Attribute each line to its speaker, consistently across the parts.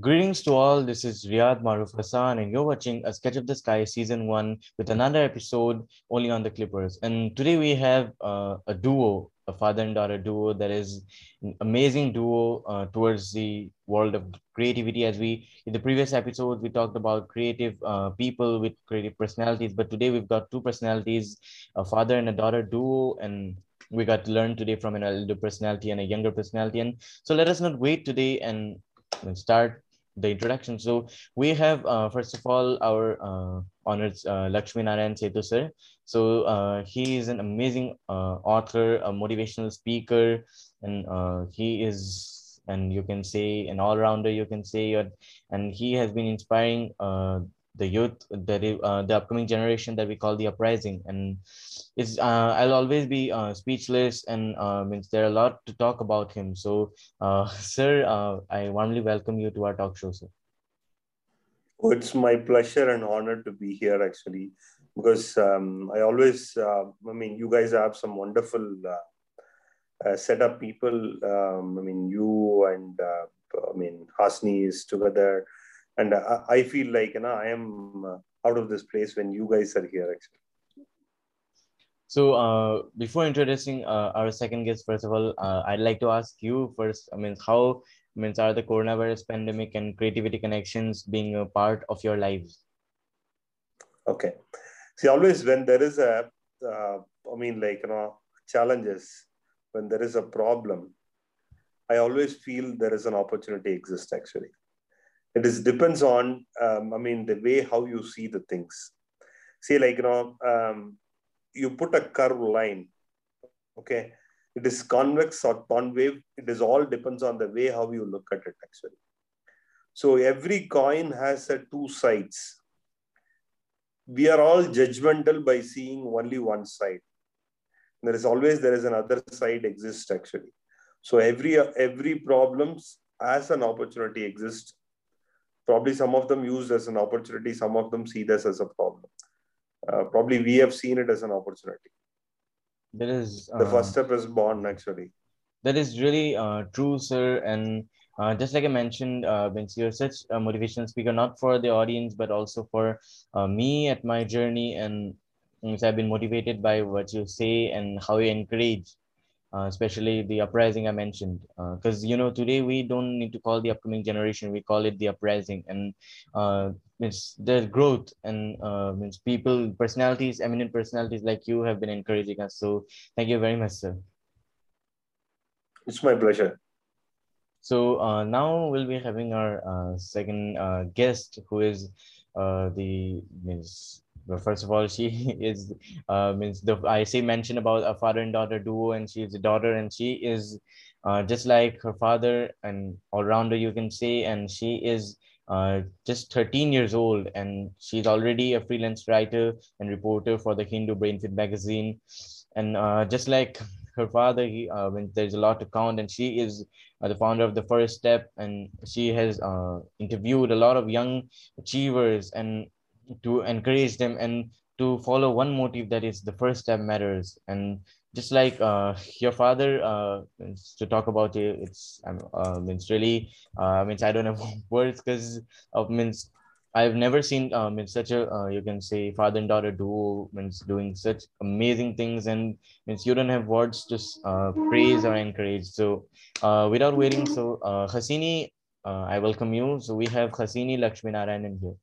Speaker 1: Greetings to all. This is Riyad Maroof Hassan, and you're watching A Sketch of the Sky Season 1 with another episode only on the Clippers. And today we have uh, a duo, a father and daughter duo that is an amazing duo uh, towards the world of creativity. As we, in the previous episode, we talked about creative uh, people with creative personalities, but today we've got two personalities, a father and a daughter duo, and we got to learn today from an elder personality and a younger personality. And so let us not wait today and start the introduction. So we have, uh, first of all, our uh, honored uh, Lakshmi Narayan Sethu sir. So uh, he is an amazing uh, author, a motivational speaker, and uh, he is, and you can say, an all-rounder, you can say, and he has been inspiring uh, the youth, the, uh, the upcoming generation that we call the uprising. And it's, uh, I'll always be uh, speechless and uh, means there are a lot to talk about him. So, uh, sir, uh, I warmly welcome you to our talk show, sir.
Speaker 2: Oh, it's my pleasure and honor to be here actually, because um, I always, uh, I mean, you guys have some wonderful uh, uh, setup people. Um, I mean, you and uh, I mean, Hasini is together and I, I feel like you know I am uh, out of this place when you guys are here actually.
Speaker 1: So uh, before introducing uh, our second guest, first of all, uh, I'd like to ask you first. I mean, how I mean, are the coronavirus pandemic and creativity connections being a part of your lives?
Speaker 2: Okay. See, always when there is a, uh, I mean, like you know, challenges, when there is a problem, I always feel there is an opportunity exists actually it is depends on um, i mean the way how you see the things. See like you know um, you put a curved line okay? It is convex or concave it is all depends on the way how you look at it actually. So every coin has a two sides. We are all judgmental by seeing only one side. There is always there is another side exists actually. So every every problems as an opportunity exists probably some of them used as an opportunity some of them see this as a problem. Uh, probably we have seen it as an opportunity.
Speaker 1: That is
Speaker 2: uh, the first step is born actually.
Speaker 1: that is really uh, true sir. And uh, just like I mentioned, uh, Vince, you're such a motivational speaker, not for the audience, but also for uh, me at my journey. And I've been motivated by what you say and how you encourage uh, especially the uprising I mentioned. Because, uh, you know, today we don't need to call the upcoming generation, we call it the uprising. And uh, it's the growth and uh, means people, personalities, eminent personalities like you have been encouraging us. So thank you very much, sir.
Speaker 2: It's my pleasure.
Speaker 1: So uh, now we'll be having our uh, second uh, guest, who is uh, the Ms first of all, she is means the I say mention about a father and daughter duo, and she is a daughter, and she is uh, just like her father, and all rounder you can say, and she is uh, just 13 years old, and she's already a freelance writer and reporter for the Hindu Brainfeed magazine, and uh, just like her father, he uh, when there's a lot to count, and she is uh, the founder of the First Step, and she has uh, interviewed a lot of young achievers and to encourage them and to follow one motive that is the first step matters. And just like uh, your father uh, to talk about it it's um, uh, means really uh, means i don't have words because of means i've never seen means such a uh, you can say father and daughter duo means doing such amazing things. And means you don't have words to uh, praise or encourage. So uh, without waiting so uh, hasini uh, i welcome you. So we have hasini lakshmi narayanan here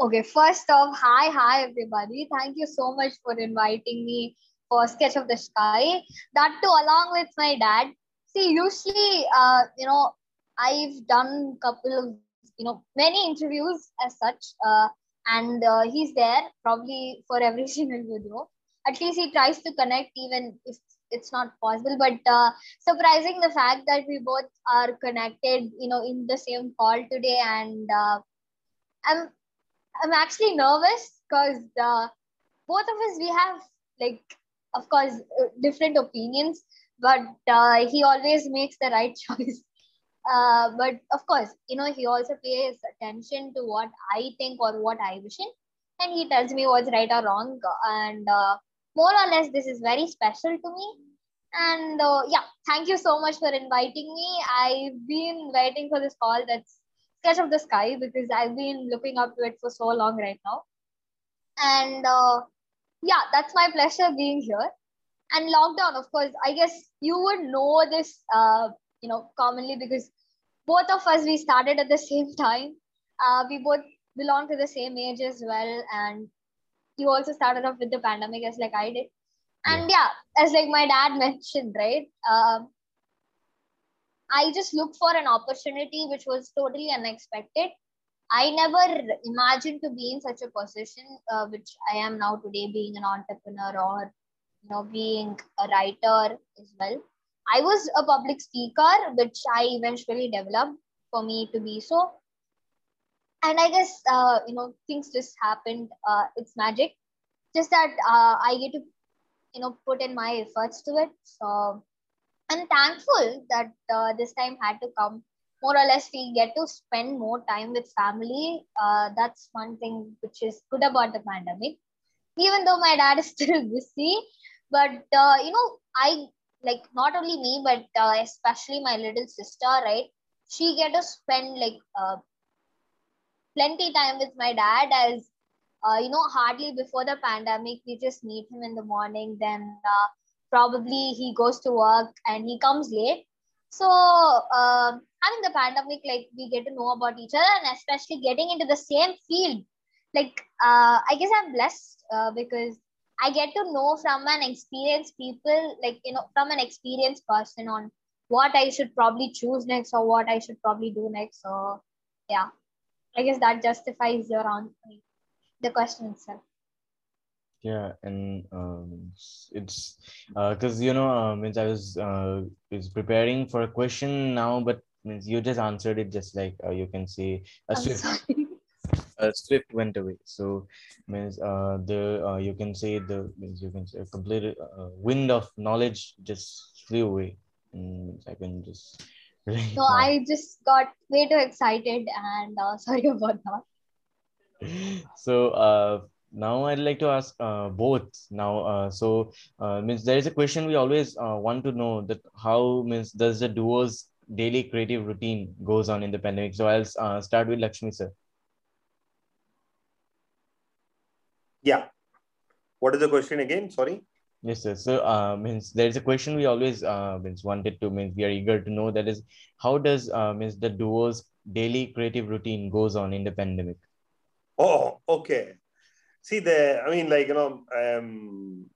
Speaker 3: Okay, first off, hi, hi, everybody. Thank you so much for inviting me for Sketch of the Sky. That too, along with my dad. See, usually, uh, you know, I've done couple of, you know, many interviews as such, uh, and uh, he's there probably for every single video. At least he tries to connect, even if it's not possible. But uh, surprising the fact that we both are connected, you know, in the same call today, and uh, I'm I'm actually nervous because uh, both of us we have like of course uh, different opinions, but uh, he always makes the right choice. Uh, but of course, you know, he also pays attention to what I think or what I wish in, and he tells me what's right or wrong. And uh, more or less, this is very special to me. And uh, yeah, thank you so much for inviting me. I've been waiting for this call that's Sketch of the Sky because I've been looking up to it for so long right now. And uh, yeah, that's my pleasure being here. And lockdown, of course, I guess you would know this, uh, you know, commonly because both of us we started at the same time. Uh, we both belong to the same age as well, and you also started off with the pandemic as like I did and yeah as like my dad mentioned right um, i just looked for an opportunity which was totally unexpected. I never imagined to be in such a position uh, which i am now today being an entrepreneur or you know being a writer as well. I was a public speaker which i eventually developed for me to be so. And i guess uh, you know things just happened uh, it's magic. Just that uh, i get to you know put in my efforts to it. So i'm thankful that uh, this time had to come. More or less we get to spend more time with family. Uh, that's one thing which is good about the pandemic. Even though my dad is still busy but uh, you know i like not only me but uh, especially my little sister right? She get to spend like uh, plenty time with my dad as uh, you know, hardly before the pandemic, we just meet him in the morning. Then probably he goes to work and he comes late. So uh, having the pandemic, like we get to know about each other, and especially getting into the same field. Like uh, I guess I'm blessed uh, because I get to know from an experienced people, like you know, from an experienced person on what I should probably choose next or what I should probably do next. So yeah, I guess that justifies your answer the question itself
Speaker 1: yeah and um, it's because uh, you know uh, means i was uh, is preparing for a question now but means you just answered it just like uh, you can see a swift a swift went away. So means uh, the uh, you can say the means you can say a complete uh, wind of knowledge just flew away. And i can just
Speaker 3: so i just got way too excited and uh, sorry about that.
Speaker 1: So uh, now I'd like to ask uh, both now. Uh, so uh, means there is a question we always uh, want to know that how means does the duo's daily creative routine goes on in the pandemic. So I'll uh, start with Lakshmi sir.
Speaker 2: Yeah. What is the question again? Sorry.
Speaker 1: Yes, sir. So uh, means there is a question we always uh, means wanted to means we are eager to know that is how does uh, means the duo's daily creative routine goes on in the pandemic.
Speaker 2: Oh, okay. See the, I mean, like you know, um,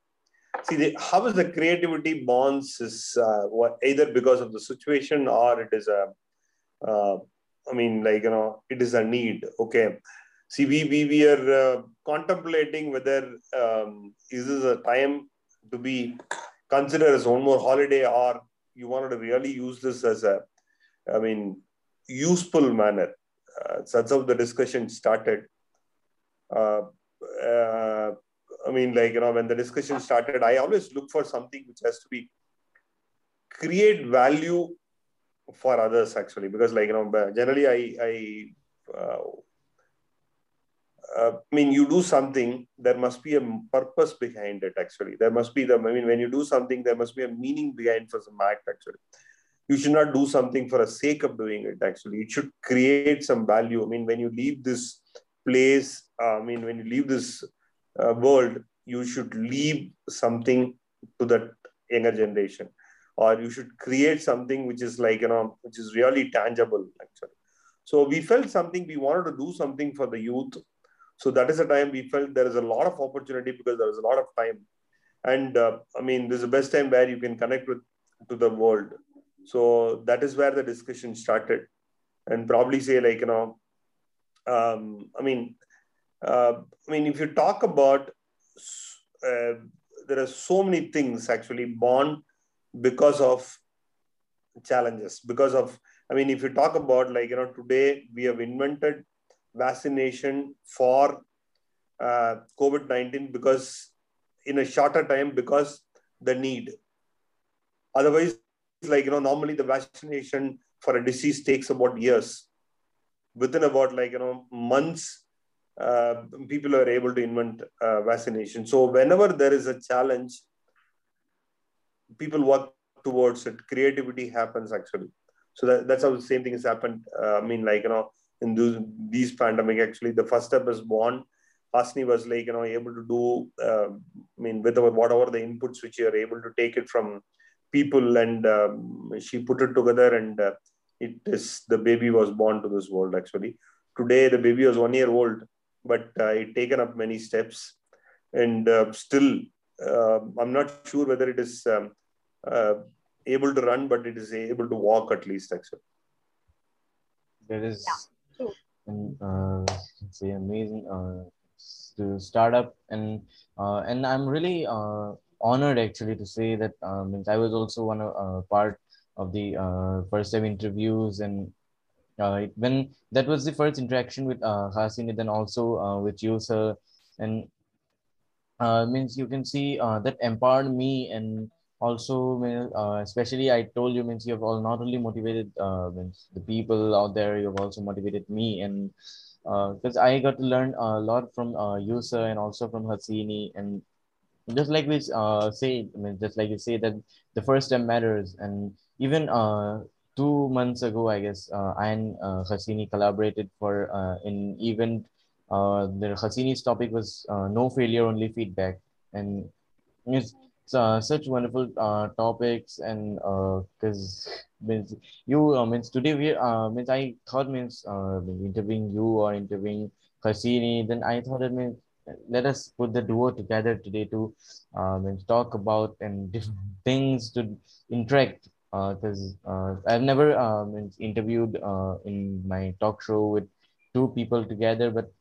Speaker 2: see the how is the creativity bonds is uh, what either because of the situation or it is a, uh, I mean, like you know, it is a need. Okay. See, we we, we are uh, contemplating whether um, is this a time to be considered as one more holiday or you wanted to really use this as a, I mean, useful manner. Uh, that's how the discussion started uh, uh, I mean, like, you know, when the discussion started, I always look for something which has to be create value for others actually, because like, you know, generally I, I, uh, uh, I mean, you do something, there must be a purpose behind it actually. There must be the, I mean, when you do something, there must be a meaning behind for some act actually. You should not do something for the sake of doing it actually. It should create some value. I mean, when you leave this place, uh, I mean, when you leave this uh, world, you should leave something to that younger generation, or you should create something which is like, you know, which is really tangible, actually. So we felt something, we wanted to do something for the youth. So that is the time we felt there is a lot of opportunity because there is a lot of time. And uh, I mean, this is the best time where you can connect with to the world. So that is where the discussion started. And probably say like, you know, um, I mean, uh, I mean, if you talk about, uh, there are so many things actually born because of challenges. Because of, I mean, if you talk about like you know, today we have invented vaccination for uh, COVID nineteen because in a shorter time because the need. Otherwise, like you know, normally the vaccination for a disease takes about years within about like you know months uh, people are able to invent uh, vaccination. So whenever there is a challenge people work towards it. Creativity happens actually. So that, that's how the same thing has happened. Uh, i mean like you know in these pandemic actually the first step is born. Hasini was like you know able to do uh, i mean with whatever the inputs which you are able to take it from people and um, she put it together and uh, it is the baby was born to this world actually. Today the baby was one year old but uh, it taken up many steps. And uh, still uh, i'm not sure whether it is um, uh, able to run, but it is able to walk at least. Actually,
Speaker 1: there is
Speaker 3: yeah,
Speaker 1: an uh, say amazing uh, to start up. And uh, and I'm really uh, honored actually to say that um, I was also one of uh, part of the uh, first time interviews and uh, when that was the first interaction with uh, Hasini, then also uh, with you, sir, and uh, means you can see uh, that empowered me and also uh, especially i told you means you have all not only motivated uh, means the people out there you have also motivated me and because uh, i got to learn a lot from uh, you sir and also from hasini. And just like we uh, say I mean, just like you say that the first step matters and even uh, two months ago i guess uh, i and uh, hasini collaborated for uh, an event. Uh, the hasini's topic was uh, no failure only feedback. And it's uh, such wonderful uh, topics and because uh, means you uh, means today we uh, means I thought means uh, interviewing you or interviewing Hasini then I thought it means let us put the duo together today to uh, means talk about and different things to interact because uh, uh, I've never means interviewed uh, in my talk show with two people together but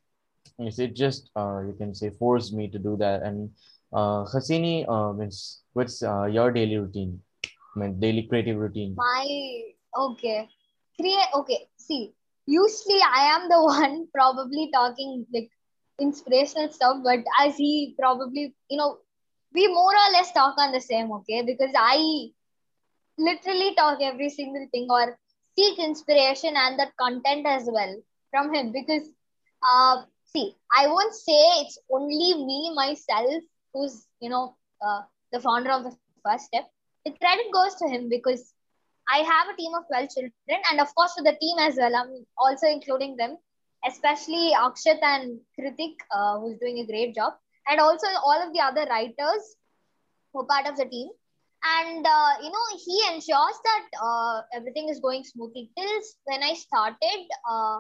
Speaker 1: it just you can say forced me to do that and uh, Hasini, means what's uh, your daily routine? I mean, daily creative routine.
Speaker 3: My okay, create okay. See, usually I am the one probably talking like inspirational stuff, but as he probably you know, we more or less talk on the same. Okay, because I literally talk every single thing or seek inspiration and that content as well from him because uh see i won't say it's only me myself who's you know uh, the founder of the first step. The credit goes to him because i have a team of 12 children and of course to the team as well i'm also including them especially akshat and kritik uh, who's doing a great job and also all of the other writers who are part of the team and uh, you know he ensures that uh, everything is going smoothly. Till when i started uh,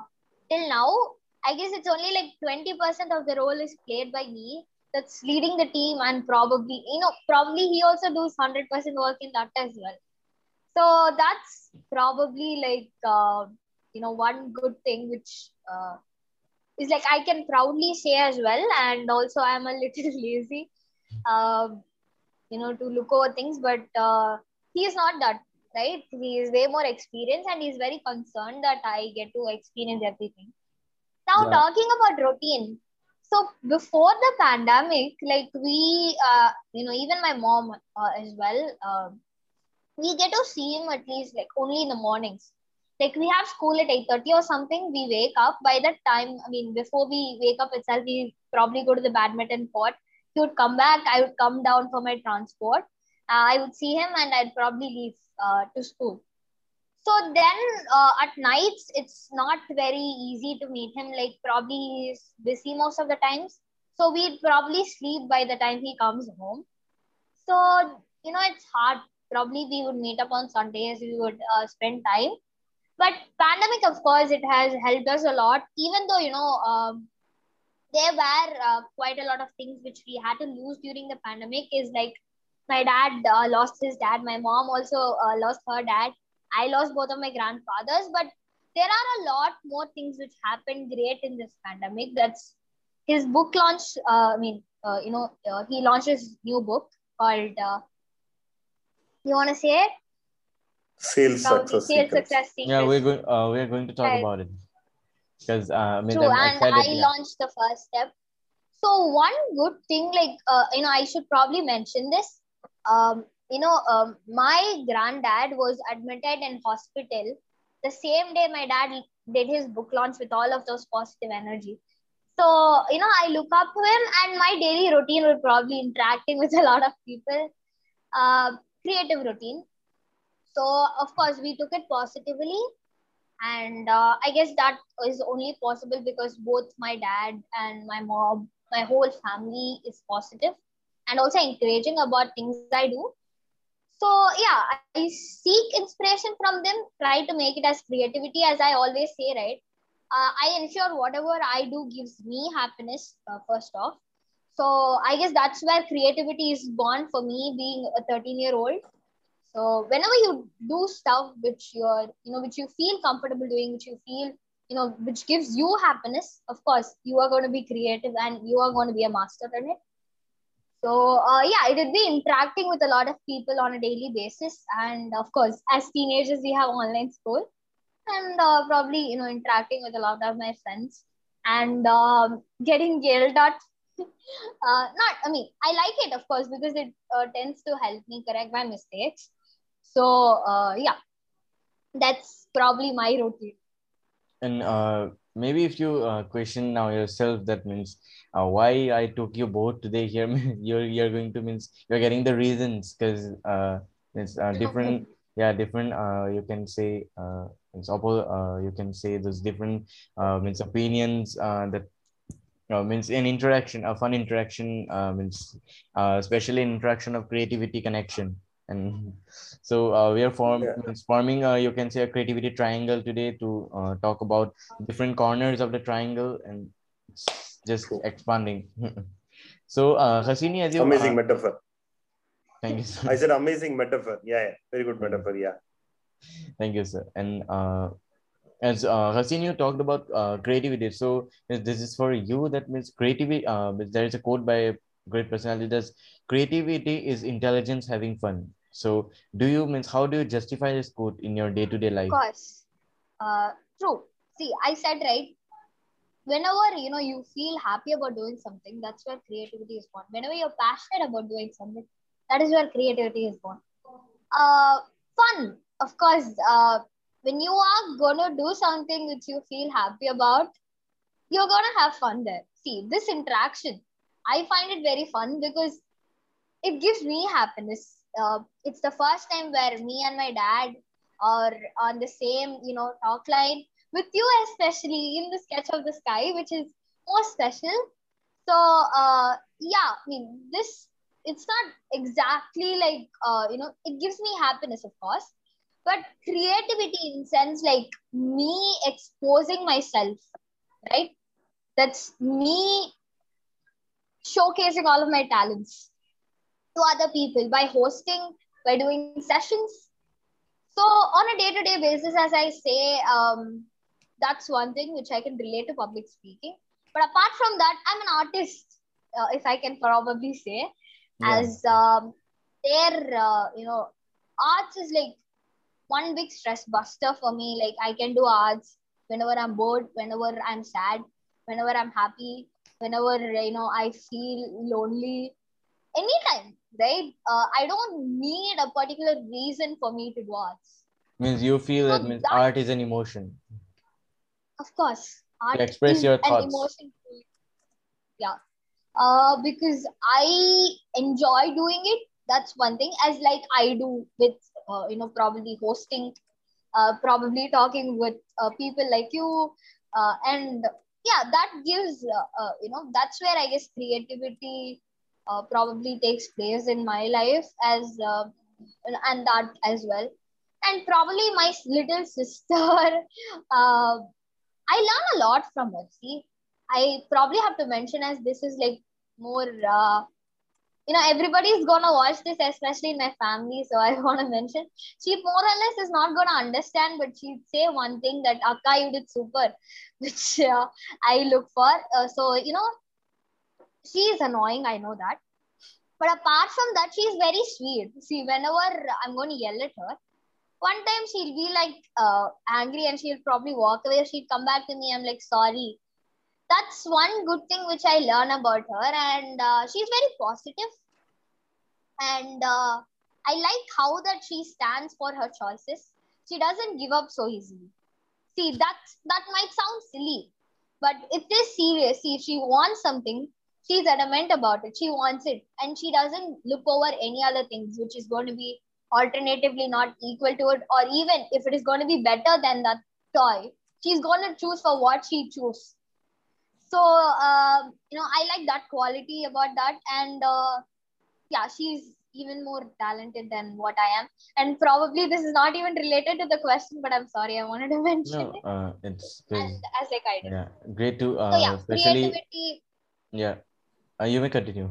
Speaker 3: till now i guess it's only like 20% of the role is played by me that's leading the team and probably you know probably he also does 100% work in that as well. So that's probably like uh, you know one good thing which uh, is like i can proudly say as well. And also i'm a little lazy. Uh, you know to look over things but uh, he is not that right? He is way more experienced and he's very concerned that i get to experience everything. Now yeah. talking about routine. So before the pandemic like we uh, you know even my mom uh, as well uh, we get to see him at least like only in the mornings. Like we have school at 8.30 or something we wake up. By that time i mean before we wake up itself we probably go to the badminton court he would come back i would come down for my transport. Uh, i would see him and i'd probably leave uh, to school. So then uh, at nights it's not very easy to meet him. Like probably he's busy most of the times. So we'd probably sleep by the time he comes home. So you know it's hard. Probably we would meet up on sundays. We would uh, spend time. But pandemic of course it has helped us a lot. Even though you know um, there were uh, quite a lot of things which we had to lose during the pandemic is like my dad uh, lost his dad my mom also uh, lost her dad I lost both of my grandfathers, but there are a lot more things which happened great in this pandemic. That's his book launch. Uh, I mean, uh, you know, uh, he launched his new book called. Uh, you want to say it?
Speaker 2: Sales success.
Speaker 3: Sales success.
Speaker 1: Secrets. Yeah, we're going. Uh, we're going to talk right. about it because uh, I
Speaker 3: True,
Speaker 1: I'm
Speaker 3: and I yeah. launched the first step. So one good thing, like uh, you know, I should probably mention this. Um, you know, um, my granddad was admitted in hospital the same day my dad did his book launch with all of those positive energy. So, you know, I look up to him and my daily routine will probably interacting with a lot of people. Uh, creative routine. So of course we took it positively, and uh, I guess that is only possible because both my dad and my mom, my whole family is positive and also encouraging about things I do. So yeah, I seek inspiration from them, try to make it as creativity as I always say, right? Uh, I ensure whatever I do gives me happiness uh, first off. So I guess that's where creativity is born for me, being a 13 year old. So whenever you do stuff which you're, you know, which you feel comfortable doing, which you feel, you know, which gives you happiness, of course, you are going to be creative and you are going to be a master in it. So uh, yeah, it would be interacting with a lot of people on a daily basis, and of course, as teenagers, we have online school, and uh, probably you know interacting with a lot of my friends and um, getting yelled at. uh, not, I mean, I like it of course because it uh, tends to help me correct my mistakes. So uh, yeah, that's probably my routine.
Speaker 1: And uh, maybe if you uh, question now yourself, that means uh, why I took you both today here. you're you're going to means you're getting the reasons because uh, it's uh, different. Yeah, different. Uh, you can say uh, it's oppo- uh, You can say there's different uh, means opinions uh, that uh, means an interaction, a fun interaction uh, means uh, especially interaction of creativity connection and so uh, we are form,
Speaker 2: Yeah.
Speaker 1: forming uh, you can say a creativity triangle today to uh, talk about different corners of the triangle and just
Speaker 2: Cool.
Speaker 1: expanding so uh, hasini as you
Speaker 2: Amazing
Speaker 1: uh,
Speaker 2: metaphor.
Speaker 1: thank you sir.
Speaker 2: I said amazing metaphor. Yeah, yeah. Very good metaphor. Yeah.
Speaker 1: thank you sir and uh, as uh, Hasini, you talked about uh, creativity. So this is for you. That means creativity. Uh, there is a quote by great personality. does creativity is intelligence having fun. So do you means how do you justify this quote in your day to day life?
Speaker 3: Of course. Uh, true. See, I said right. Whenever you know you feel happy about doing something, that's where creativity is born. Whenever you're passionate about doing something, that is where creativity is born. Uh, fun, of course. Uh, when you are gonna do something which you feel happy about, you're gonna have fun there. See, this interaction, I find it very fun because it gives me happiness. Uh, it's the first time where me and my dad are on the same, you know, talk line with you, especially in the sketch of the sky, which is more special. So, uh, yeah, I mean, this it's not exactly like uh, you know, it gives me happiness, of course, but creativity in sense like me exposing myself, right? That's me showcasing all of my talents to other people by hosting, by doing sessions. So on a day-to-day basis, as I say, um, that's one thing which I can relate to public speaking. But apart from that, I'm an artist, uh, if I can probably say,
Speaker 1: Yeah.
Speaker 3: as um, their, uh, you know, arts is like one big stress buster for me. Like I can do arts whenever I'm bored, whenever I'm sad, whenever I'm happy, whenever you know I feel lonely, anytime, right? Uh, I don't need a particular reason for me to do arts.
Speaker 1: Means you feel that means
Speaker 3: that-
Speaker 1: art is an emotion.
Speaker 3: Of course, art
Speaker 1: express
Speaker 3: is
Speaker 1: your
Speaker 3: an
Speaker 1: thoughts.
Speaker 3: emotion. Yeah, uh, because I enjoy doing it. That's one thing. As like I do with uh, you know probably hosting, uh, probably talking with uh, people like you, uh, and yeah, that gives uh, uh, you know that's where I guess creativity uh, probably takes place in my life as uh, and that as well. And probably my little sister, uh, I learn a lot from her. See, I probably have to mention as this is like more, uh, you know, everybody's gonna watch this, especially in my family. So I want to mention she more or less is not gonna understand, but she'd say one thing that Akka, you did super, which uh, I look for. Uh, so you know, she is annoying. I know that. But apart from that, she's very sweet. See, whenever I'm to yell at her, one time she'll be like uh, angry and she'll probably walk away. She'll come back to me. I'm like, sorry. That's one good thing which I learn about her. And uh, she's very positive. And uh, I like how that she stands for her choices. She doesn't give up so easily. See, that's, that might sound silly, but it is serious. See, if she wants something, she's adamant about it. She wants it. And she doesn't look over any other things, which is going to be alternatively not equal to it or even if it is going to be better than that toy she's going to choose for what she chooses so uh, you know i like that quality about that. And uh, yeah she's even more talented than what i am. And probably this is not even related to the question but i'm sorry i wanted to mention
Speaker 1: No,
Speaker 3: it.
Speaker 1: uh, it's
Speaker 3: and as like i did
Speaker 1: yeah, great to
Speaker 3: so
Speaker 1: uh,
Speaker 3: yeah
Speaker 1: especially
Speaker 3: creativity.
Speaker 1: Yeah. Uh, you may continue.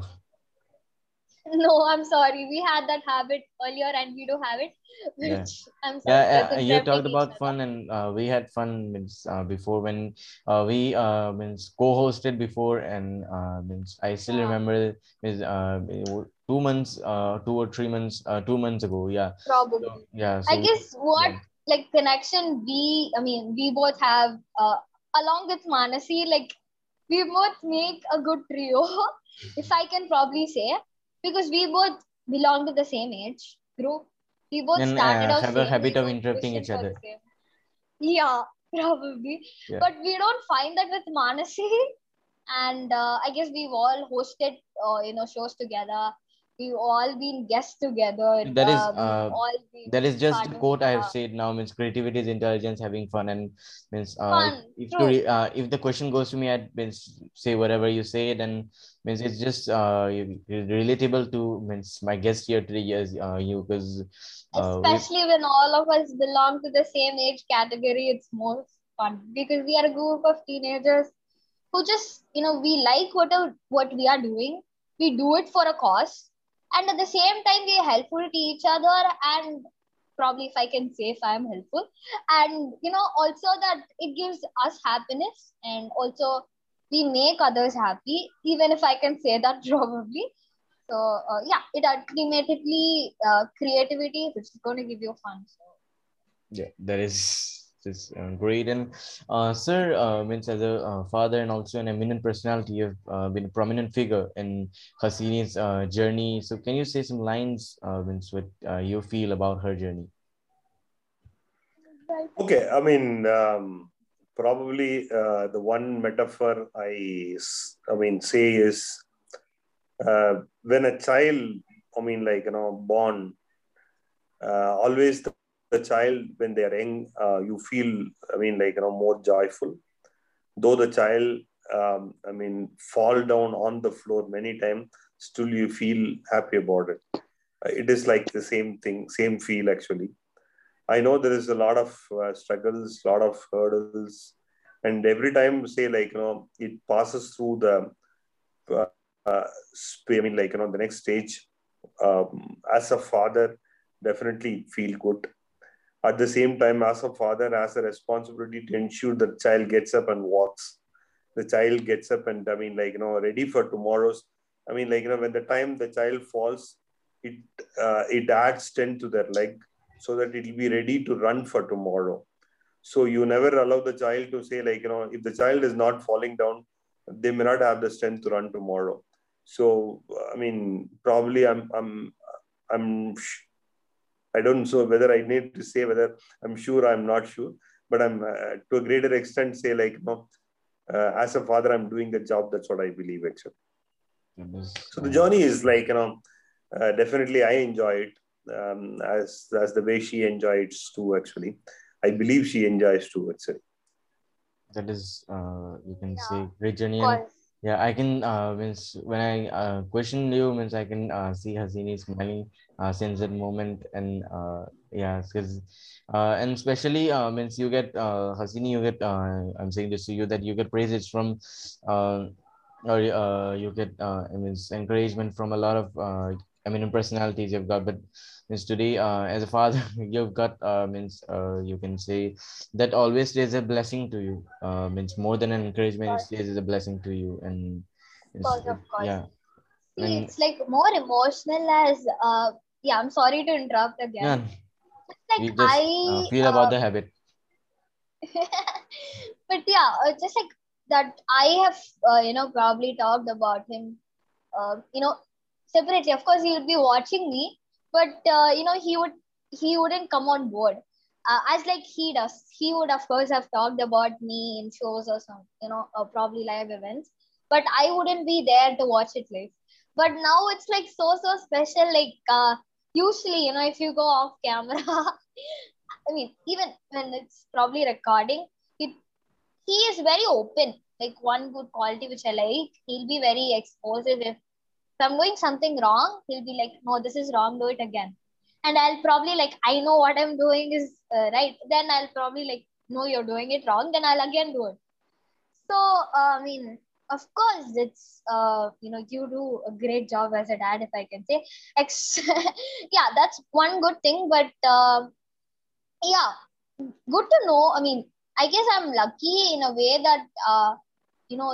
Speaker 3: no i'm sorry we had that habit earlier and we don't have it which
Speaker 1: Yeah.
Speaker 3: i'm sorry
Speaker 1: Yeah, you talked about fun, and uh, we had fun means uh, before when uh, we uh, means co-hosted before, and uh, means I still
Speaker 3: Yeah.
Speaker 1: remember means uh, two months, uh, two or three months, uh, two months ago. Yeah,
Speaker 3: probably
Speaker 1: so, yeah.
Speaker 3: I guess what
Speaker 1: yeah.
Speaker 3: like connection we I mean we both have uh, along with Manasi like we both make a good trio if I can probably say because we both belong to the same age group. We both
Speaker 1: and
Speaker 3: started
Speaker 1: uh,
Speaker 3: out
Speaker 1: have a habit of interrupting each other.
Speaker 3: same yeah probably.
Speaker 1: Yeah.
Speaker 3: but we don't find that with Manasi. And uh, I guess we've all hosted uh, you know shows together we've all been guests together.
Speaker 1: That is
Speaker 3: uh, we've
Speaker 1: uh, that is just
Speaker 3: of,
Speaker 1: quote I have said now means creativity is intelligence having fun and means uh
Speaker 3: Fun,
Speaker 1: if, to re, uh, if the question goes to me at means say whatever you say then means it's just uh relatable to means my guest here today is uh you because uh we
Speaker 3: especially when all of us belong to the same age category it's more fun. Because we are a group of teenagers who just you know we like what a, what we are doing. We do it for a cause and at the same time we are helpful to each other. And probably if i can say if i am helpful. And you know also that it gives us happiness. And also we make others happy even if i can say that probably. So uh, yeah, it ultimately uh, creativity is going to give you fun. So.
Speaker 1: Yeah that is just uh, great and uh sir uh means as a father and also an eminent personality you've been a prominent figure in Hasini's journey. So can you say some lines means what you feel about her journey?
Speaker 2: Okay, I mean, um, probably uh, the one metaphor I, I mean, say is uh, when a child, I mean, like you know, born, uh, always the, the child when they are young, uh, you feel, I mean, like you know, more joyful. Though the child, um, I mean, fall down on the floor many times, still you feel happy about it. Uh, It is like the same thing, same feel actually. I know there is a lot of uh, struggles, lot of hurdles, and every time, say like you know, it passes through the, uh, uh, I mean, like you know, the next stage. Um, as a father, definitely feel good. At the same time, as a father, has a responsibility to ensure the child gets up and walks. The child gets up and I mean, like you know, ready for tomorrow's. I mean, like you know, when the time the child falls, it uh, it adds strength to their leg so that it will be ready to run for tomorrow. So you never allow the child to say like you know if the child is not falling down, they may not have the strength to run tomorrow. So I mean, probably I'm I'm I'm I don't know whether I need to say whether I'm sure I'm not sure, but I'm uh, to a greater extent say like you know uh, as a father I'm doing the job. That's what I believe actually.
Speaker 1: Was,
Speaker 2: So the journey is like you know, uh, definitely I enjoy it um, as as the way she enjoys too. Actually, I believe she enjoys too. Actually,
Speaker 1: that is uh you can
Speaker 3: Yeah,
Speaker 1: say great journey
Speaker 3: of
Speaker 1: and
Speaker 3: course,
Speaker 1: yeah i can uh means when i uh question you means i can uh, see hasini smiling uh since that moment and uh yeah because uh and especially uh means you get uh hasini you get uh i'm saying this to you that you get praises from uh or uh you get uh i mean encouragement from a lot of uh i mean personalities you've got but means today uh as a father you've got uh means uh you can say that always stays a blessing to you uh means more than an encouragement it stays as a blessing to you and it's
Speaker 3: course, of course.
Speaker 1: yeah
Speaker 3: See,
Speaker 1: and
Speaker 3: it's like more emotional as uh yeah. I'm sorry to interrupt again. It's like
Speaker 1: we just uh,
Speaker 3: I
Speaker 1: feel about
Speaker 3: uh,
Speaker 1: the habit
Speaker 3: but yeah, uh, just like that, I have uh, you know probably talked about him, uh, you know, separately. Of course, he would be watching me, but uh, you know, he would he wouldn't come on board. Uh, as like he does, he would of course have talked about me in shows or some, you know, probably live events, but I wouldn't be there to watch it live. But now it's like so so special. Like uh, usually, you know, if you go off camera, I mean, even when it's probably recording, it he is very open. Like one good quality which I like, he'll be very explosive. If I'm doing something wrong, he'll be like, "No, this is wrong. Do it again." And I'll probably like, I know what I'm doing is uh, right. Then I'll probably like, "No, you're doing it wrong." Then I'll again do it. So uh, I mean, of course, it's uh, you know, you do a great job as a dad, if I can say. Yeah, that's one good thing. But uh, yeah, good to know. I mean, I guess I'm lucky in a way that uh, you know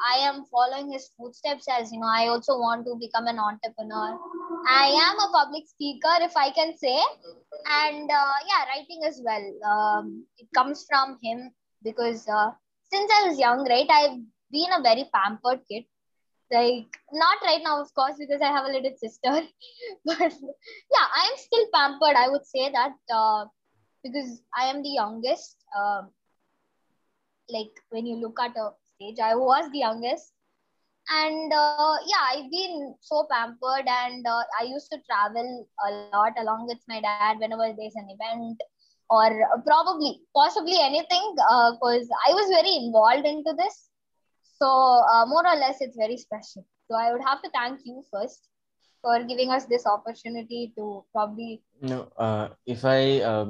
Speaker 3: I am following his footsteps as you know I also want to become an entrepreneur. I am a public speaker, if I can say, and uh, yeah, writing as well. Um, it comes from him because uh, since I was young, right, I've been a very pampered kid. Like not right now, of course, because I have a little sister, but yeah, I am still pampered. I would say that uh, because I am the youngest. Um, like when you look at a I was the youngest, and uh, yeah, I've been so pampered, and uh, I used to travel a lot along with my dad whenever there's an event or probably possibly anything because uh, I was very involved into this. So uh, more or less, it's very special. So I would have to thank you first for giving us this opportunity to probably.
Speaker 1: No, uh, if I uh,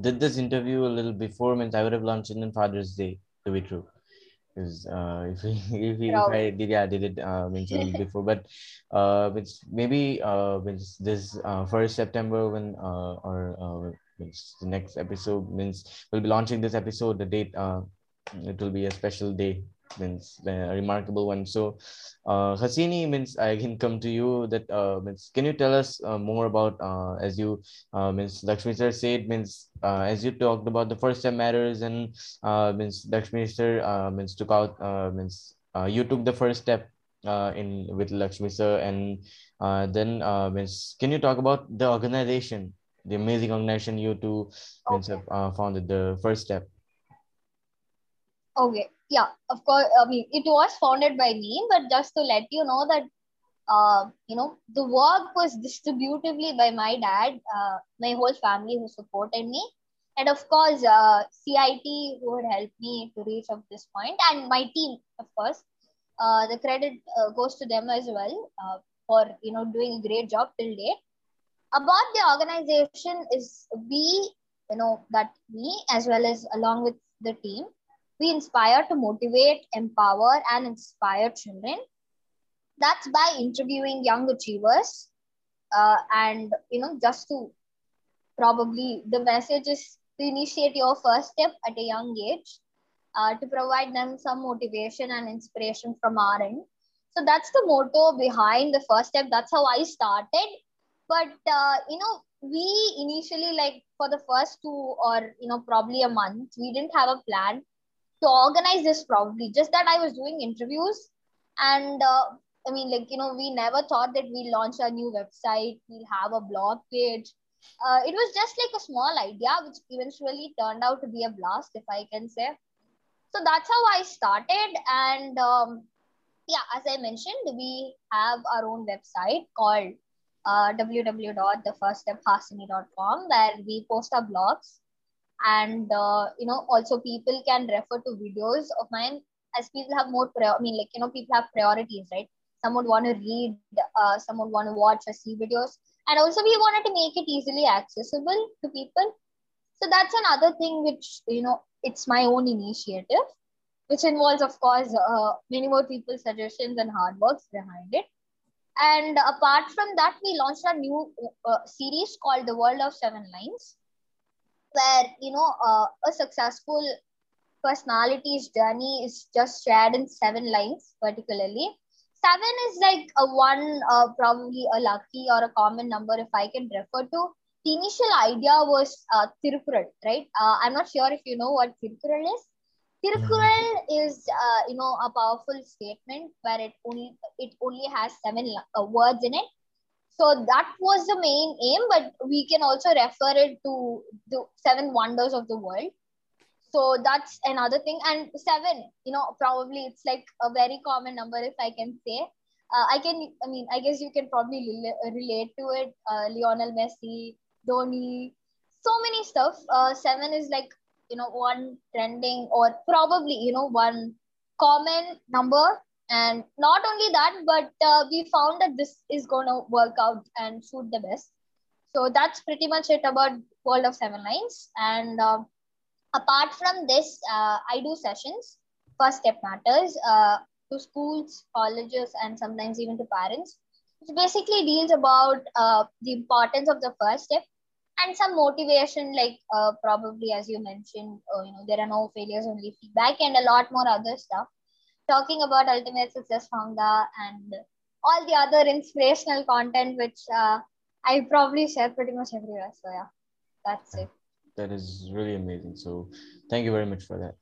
Speaker 1: did this interview a little before, means I would have launched it on Father's Day. To be true, because uh, if, if, if I did, yeah, I did it uh, little before, but uh, means maybe uh, means this uh, first September when uh, or uh, means the next episode means we'll be launching this episode. The date uh, it will be a special day means a remarkable one. So, uh, Hasini means I can come to you. That uh, means can you tell us uh, more about uh, as you uh, means Lakshmi sir said means uh, as you talked about the first step matters and uh, means Lakshmi sir uh, means took out uh, means uh, you took the first step uh, in with Lakshmi sir and uh, then uh, means can you talk about the organization the amazing organization you two means have uh, founded the first step
Speaker 3: Okay. Yeah, of course. I mean, it was founded by me, but just to let you know that, uh, you know, the work was distributively by my dad, uh, my whole family who supported me, and of course, uh, CIT who had helped me to reach up this point, and my team, of course. Uh, the credit uh, goes to them as well uh, for you know doing a great job till date. About the organization is we, you know, that me as well as along with the team we inspire to motivate, empower, and inspire children. That's by interviewing young achievers. Uh, and, you know, just to probably the message is to initiate your first step at a young age uh, to provide them some motivation and inspiration from our end. So that's the motto behind the first step. That's how I started. But, uh, you know, we initially, like for the first two or, you know, probably a month, we didn't have a plan to organize this probably just that i was doing interviews and uh, i mean like you know we never thought that we'll launch a new website we'll have a blog page. Uh, it was just like a small idea which eventually turned out to be a blast if i can say. So that's how i started and um, yeah as i mentioned we have our own website called uh, www.thefirststephasini.com where we post our blogs and uh, you know also people can refer to videos of mine as people have more prior- i mean like you know people have priorities right? Some would want to read uh, some would want to watch or see videos. And also we wanted to make it easily accessible to people. So that's another thing which you know it's my own initiative which involves of course uh, many more people's suggestions and hard works behind it. And apart from that we launched a new uh, series called the world of seven lines where you know uh, a successful personality's journey is just shared in seven lines particularly. Seven is like a one uh, probably a lucky or a common number if i can refer to. The initial idea was uh, tirukural right? Uh, i'm not sure if you know what tirukural is. Tirukural is uh, you know a powerful statement where it only it only has seven uh, words in it so that was the main aim but we can also refer it to the seven wonders of the world so that's another thing and seven you know probably it's like a very common number if i can say uh, I can, I mean, I guess you can probably rela- relate to it. Uh, Lionel Messi, Dhoni, so many stuff. Uh, seven is like, you know, one trending or probably, you know, one common number. And not only that, but uh, we found that this is going to work out and suit the best. So that's pretty much it about World of Seven Lines. And uh, apart from this, uh, I do sessions. First Step Matters. Uh, to schools, colleges, and sometimes even to parents. It basically deals about uh, the importance of the first step and some motivation, like uh, probably as you mentioned, you know, there are no failures, only feedback, and a lot more other stuff. Talking about ultimate success formula and all the other inspirational content, which uh, I probably share pretty much everywhere. So yeah, that's it.
Speaker 1: That is really amazing. So thank you very much for that.